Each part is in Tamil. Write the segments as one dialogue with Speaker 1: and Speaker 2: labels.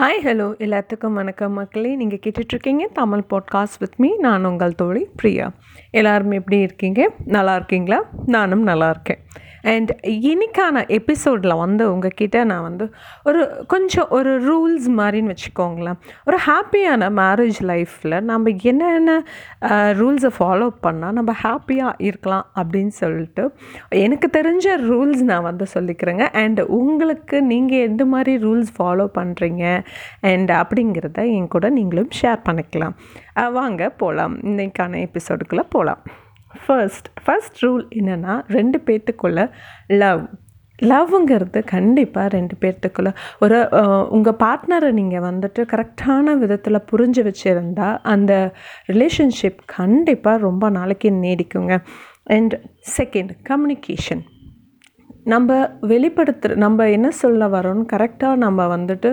Speaker 1: ஹாய் ஹலோ எல்லாத்துக்கும் வணக்கம் மக்களே நீங்கள் கேட்டுட்ருக்கீங்க தமிழ் பாட்காஸ்ட் வித் மீ நான் உங்கள் தோழி பிரியா எல்லாருமே எப்படி இருக்கீங்க நல்லா இருக்கீங்களா நானும் நல்லா இருக்கேன் அண்ட் இன்னைக்கான எபிசோடில் வந்து உங்ககிட்ட நான் வந்து ஒரு கொஞ்சம் ஒரு ரூல்ஸ் மாதிரின்னு வச்சுக்கோங்களேன் ஒரு ஹாப்பியான மேரேஜ் லைஃப்பில் நம்ம என்னென்ன ரூல்ஸை ஃபாலோ பண்ணால் நம்ம ஹாப்பியாக இருக்கலாம் அப்படின்னு சொல்லிட்டு எனக்கு தெரிஞ்ச ரூல்ஸ் நான் வந்து சொல்லிக்கிறேங்க அண்ட் உங்களுக்கு நீங்கள் எந்த மாதிரி ரூல்ஸ் ஃபாலோ பண்ணுறீங்க அண்ட் அப்படிங்கிறத என் கூட நீங்களும் ஷேர் பண்ணிக்கலாம் வாங்க போகலாம் இன்றைக்கான எபிசோடுக்குள்ளே போகலாம் ஃபர்ஸ்ட் ஃபர்ஸ்ட் ரூல் என்னென்னா ரெண்டு பேர்த்துக்குள்ள லவ் லவ்ங்கிறது கண்டிப்பாக ரெண்டு பேர்த்துக்குள்ள ஒரு உங்கள் பார்ட்னரை நீங்கள் வந்துட்டு கரெக்டான விதத்தில் புரிஞ்சு வச்சுருந்தா அந்த ரிலேஷன்ஷிப் கண்டிப்பாக ரொம்ப நாளைக்கு நீடிக்குங்க அண்ட் செகண்ட் கம்யூனிகேஷன் நம்ம வெளிப்படுத்துகிற நம்ம என்ன சொல்ல வரோம்னு கரெக்டாக நம்ம வந்துட்டு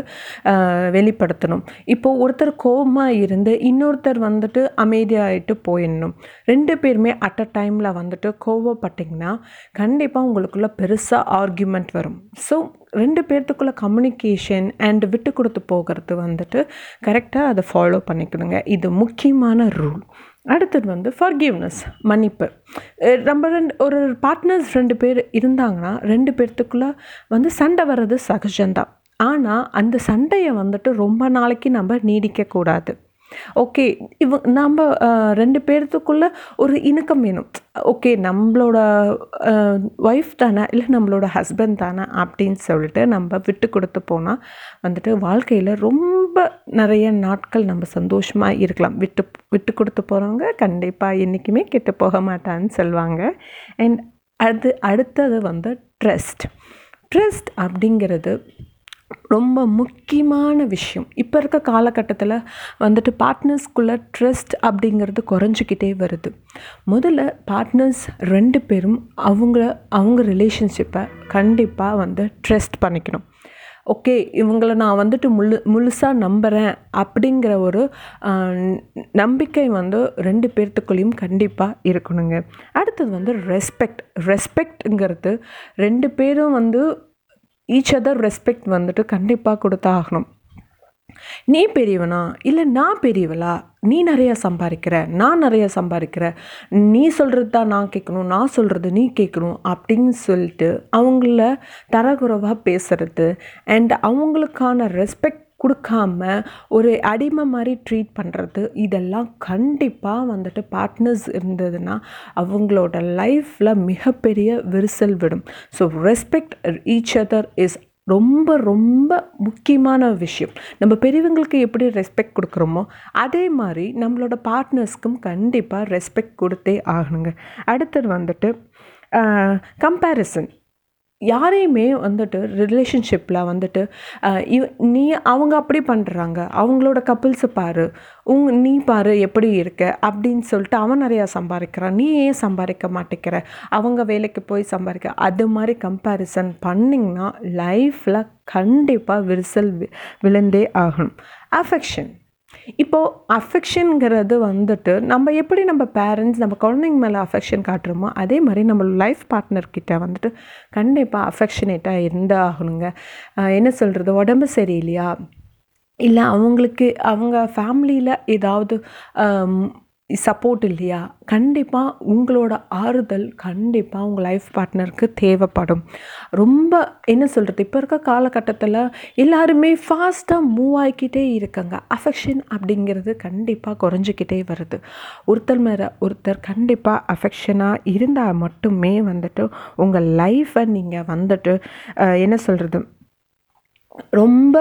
Speaker 1: வெளிப்படுத்தணும் இப்போது ஒருத்தர் கோபமாக இருந்து இன்னொருத்தர் வந்துட்டு அமைதியாகிட்டு போயிடணும் ரெண்டு பேருமே அட் அ டைமில் வந்துட்டு கோவப்பட்டிங்கன்னா கண்டிப்பாக உங்களுக்குள்ளே பெருசாக ஆர்கியூமெண்ட் வரும் ஸோ ரெண்டு பேர்த்துக்குள்ளே கம்யூனிகேஷன் அண்ட் விட்டு கொடுத்து போகிறது வந்துட்டு கரெக்டாக அதை ஃபாலோ பண்ணிக்கணுங்க இது முக்கியமான ரூல் அடுத்தது வந்து ஃபர்கிவ்னஸ் மன்னிப்பு நம்ம ரெண்டு ஒரு பார்ட்னர்ஸ் ரெண்டு பேர் இருந்தாங்கன்னா ரெண்டு பேர்த்துக்குள்ளே வந்து சண்டை வர்றது சகஜம்தான் ஆனால் அந்த சண்டையை வந்துட்டு ரொம்ப நாளைக்கு நம்ம நீடிக்கக்கூடாது ஓகே இவ நம்ம ரெண்டு பேர்த்துக்குள்ளே ஒரு இணக்கம் வேணும் ஓகே நம்மளோட ஒய்ஃப் தானே இல்லை நம்மளோட ஹஸ்பண்ட் தானே அப்படின்னு சொல்லிட்டு நம்ம விட்டு கொடுத்து போனால் வந்துட்டு வாழ்க்கையில் ரொம்ப ரொம்ப நிறைய நாட்கள் நம்ம சந்தோஷமாக இருக்கலாம் விட்டு விட்டு கொடுத்து போகிறவங்க கண்டிப்பாக என்றைக்குமே கெட்டு போக மாட்டான்னு சொல்லுவாங்க அண்ட் அது அடுத்தது வந்து ட்ரஸ்ட் ட்ரஸ்ட் அப்படிங்கிறது ரொம்ப முக்கியமான விஷயம் இப்போ இருக்க காலகட்டத்தில் வந்துட்டு பார்ட்னர்ஸ்குள்ளே ட்ரஸ்ட் அப்படிங்கிறது குறைஞ்சிக்கிட்டே வருது முதல்ல பார்ட்னர்ஸ் ரெண்டு பேரும் அவங்கள அவங்க ரிலேஷன்ஷிப்பை கண்டிப்பாக வந்து ட்ரஸ்ட் பண்ணிக்கணும் ஓகே இவங்களை நான் வந்துட்டு முழு முழுசாக நம்புகிறேன் அப்படிங்கிற ஒரு நம்பிக்கை வந்து ரெண்டு பேர்த்துக்குள்ளேயும் கண்டிப்பாக இருக்கணுங்க அடுத்தது வந்து ரெஸ்பெக்ட் ரெஸ்பெக்ட்ங்கிறது ரெண்டு பேரும் வந்து ஈச் அதர் ரெஸ்பெக்ட் வந்துட்டு கண்டிப்பாக கொடுத்தாகணும் நீ பெரியவனா இல்லை நான் பெரியவளா நீ நிறையா சம்பாதிக்கிற நான் நிறையா சம்பாதிக்கிற நீ சொல்கிறது தான் நான் கேட்கணும் நான் சொல்கிறது நீ கேட்கணும் அப்படின்னு சொல்லிட்டு அவங்கள தரகுறவாக பேசுறது அண்ட் அவங்களுக்கான ரெஸ்பெக்ட் கொடுக்காம ஒரு அடிமை மாதிரி ட்ரீட் பண்ணுறது இதெல்லாம் கண்டிப்பாக வந்துட்டு பார்ட்னர்ஸ் இருந்ததுன்னா அவங்களோட லைஃப்பில் மிகப்பெரிய விரிசல் விடும் so respect each other is ரொம்ப ரொம்ப முக்கியமான விஷயம் நம்ம பெரியவங்களுக்கு எப்படி ரெஸ்பெக்ட் கொடுக்குறோமோ அதே மாதிரி நம்மளோட பார்ட்னர்ஸ்க்கும் கண்டிப்பாக ரெஸ்பெக்ட் கொடுத்தே ஆகணுங்க அடுத்தது வந்துட்டு கம்பேரிசன் யாரையுமே வந்துட்டு ரிலேஷன்ஷிப்பில் வந்துட்டு இவ் நீ அவங்க அப்படி பண்ணுறாங்க அவங்களோட கப்புள்ஸை பாரு உங் நீ பாரு எப்படி இருக்க அப்படின்னு சொல்லிட்டு அவன் நிறையா சம்பாதிக்கிறான் நீ ஏன் சம்பாதிக்க மாட்டேங்கிற அவங்க வேலைக்கு போய் சம்பாதிக்க அது மாதிரி கம்பேரிசன் பண்ணிங்கன்னா லைஃப்பில் கண்டிப்பாக விரிசல் விழுந்தே ஆகணும் அஃபெக்ஷன் இப்போது அஃபெக்ஷனுங்கிறது வந்துட்டு நம்ம எப்படி நம்ம பேரண்ட்ஸ் நம்ம குழந்தைங்க மேலே அஃபெக்ஷன் காட்டுறோமோ அதே மாதிரி நம்ம லைஃப் பார்ட்னர்கிட்ட வந்துட்டு கண்டிப்பாக அஃபெக்ஷனேட்டாக இருந்தால் ஆகணுங்க என்ன சொல்கிறது உடம்பு சரியில்லையா இல்லை அவங்களுக்கு அவங்க ஃபேமிலியில் ஏதாவது சப்போர்ட் இல்லையா கண்டிப்பாக உங்களோட ஆறுதல் கண்டிப்பாக உங்கள் லைஃப் பார்ட்னருக்கு தேவைப்படும் ரொம்ப என்ன சொல்கிறது இப்போ இருக்க காலகட்டத்தில் எல்லாருமே ஃபாஸ்ட்டாக மூவ் ஆகிக்கிட்டே இருக்காங்க அஃபெக்ஷன் அப்படிங்கிறது கண்டிப்பாக குறைஞ்சிக்கிட்டே வருது ஒருத்தர் மேலே ஒருத்தர் கண்டிப்பாக அஃபெக்ஷனாக இருந்தால் மட்டுமே வந்துட்டு உங்கள் லைஃப்பை நீங்கள் வந்துட்டு என்ன சொல்கிறது ரொம்ப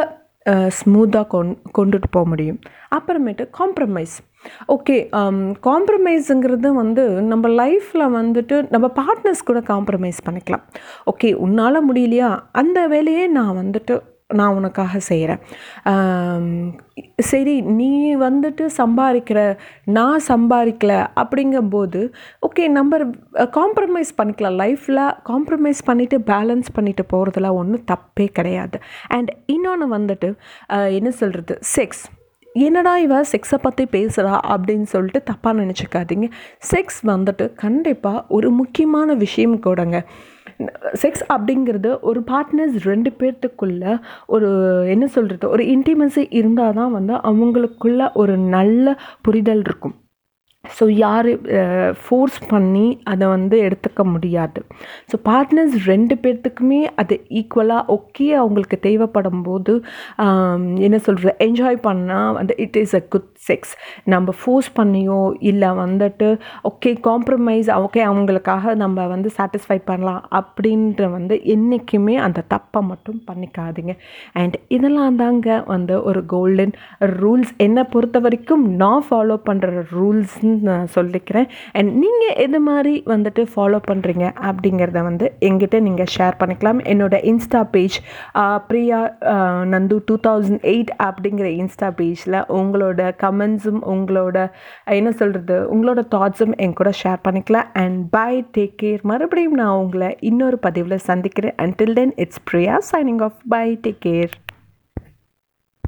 Speaker 1: ஸ்மூத்தாக கொண் கொண்டுட்டு போக முடியும் அப்புறமேட்டு காம்ப்ரமைஸ் ஓகே காம்ப்ரமைஸுங்கிறது வந்து நம்ம லைஃப்பில் வந்துட்டு நம்ம பார்ட்னர்ஸ் கூட காம்ப்ரமைஸ் பண்ணிக்கலாம் ஓகே உன்னால் முடியலையா அந்த வேலையே நான் வந்துட்டு நான் உனக்காக செய்கிறேன் சரி நீ வந்துட்டு சம்பாதிக்கிற நான் சம்பாதிக்கல அப்படிங்கும்போது ஓகே நம்ம காம்ப்ரமைஸ் பண்ணிக்கலாம் லைஃப்பில் காம்ப்ரமைஸ் பண்ணிவிட்டு பேலன்ஸ் பண்ணிட்டு போகிறதுல ஒன்றும் தப்பே கிடையாது அண்ட் இன்னொன்று வந்துட்டு என்ன சொல்கிறது செக்ஸ் என்னடா இவ செக்ஸை பற்றி பேசுகிறா அப்படின்னு சொல்லிட்டு தப்பாக நினச்சிக்காதீங்க செக்ஸ் வந்துட்டு கண்டிப்பாக ஒரு முக்கியமான விஷயம் கூடங்க செக்ஸ் அப்படிங்கிறது ஒரு பார்ட்னர்ஸ் ரெண்டு பேர்த்துக்குள்ள ஒரு என்ன சொல்கிறது ஒரு இன்டிமசி இருந்தால் தான் வந்து அவங்களுக்குள்ள ஒரு நல்ல புரிதல் இருக்கும் ஸோ யார் ஃபோர்ஸ் பண்ணி அதை வந்து எடுத்துக்க முடியாது ஸோ பார்ட்னர்ஸ் ரெண்டு பேர்த்துக்குமே அது ஈக்குவலாக ஓகே அவங்களுக்கு தேவைப்படும் போது என்ன சொல்கிறது என்ஜாய் பண்ணால் வந்து it is a good sex நம்ம ஃபோர்ஸ் பண்ணியோ இல்லை வந்துட்டு ஓகே காம்ப்ரமைஸ் ஓகே அவங்களுக்காக நம்ம வந்து சாட்டிஸ்ஃபை பண்ணலாம் அப்படின்ற வந்து என்றைக்குமே அந்த தப்பை மட்டும் பண்ணிக்காதீங்க அண்ட் இதெல்லாம் தாங்க வந்து ஒரு கோல்டன் ரூல்ஸ் என்னை பொறுத்த வரைக்கும் நான் ஃபாலோ பண்ணுற ரூல்ஸ்ன்னு நான் சொல்லிக்கிறேன் அண்ட் நீங்கள் எது மாதிரி வந்துட்டு ஃபாலோ பண்ணுறீங்க அப்படிங்கிறத வந்து எங்கிட்ட நீங்கள் ஷேர் பண்ணிக்கலாம் என்னோட Insta page Priya Nandu two thousand eight அப்படிங்கிற இன்ஸ்டா பேஜில் உங்களோட கம் கமெண்ட்ஸும் உங்களோட என்ன சொல்கிறது உங்களோட தாட்ஸும் என் கூட ஷேர் பண்ணிக்கலாம் அண்ட் பை டேக் கேர் மறுபடியும் நான் உங்களை இன்னொரு பதிவில் சந்திக்கிறேன் until then it's Priya signing off bye take care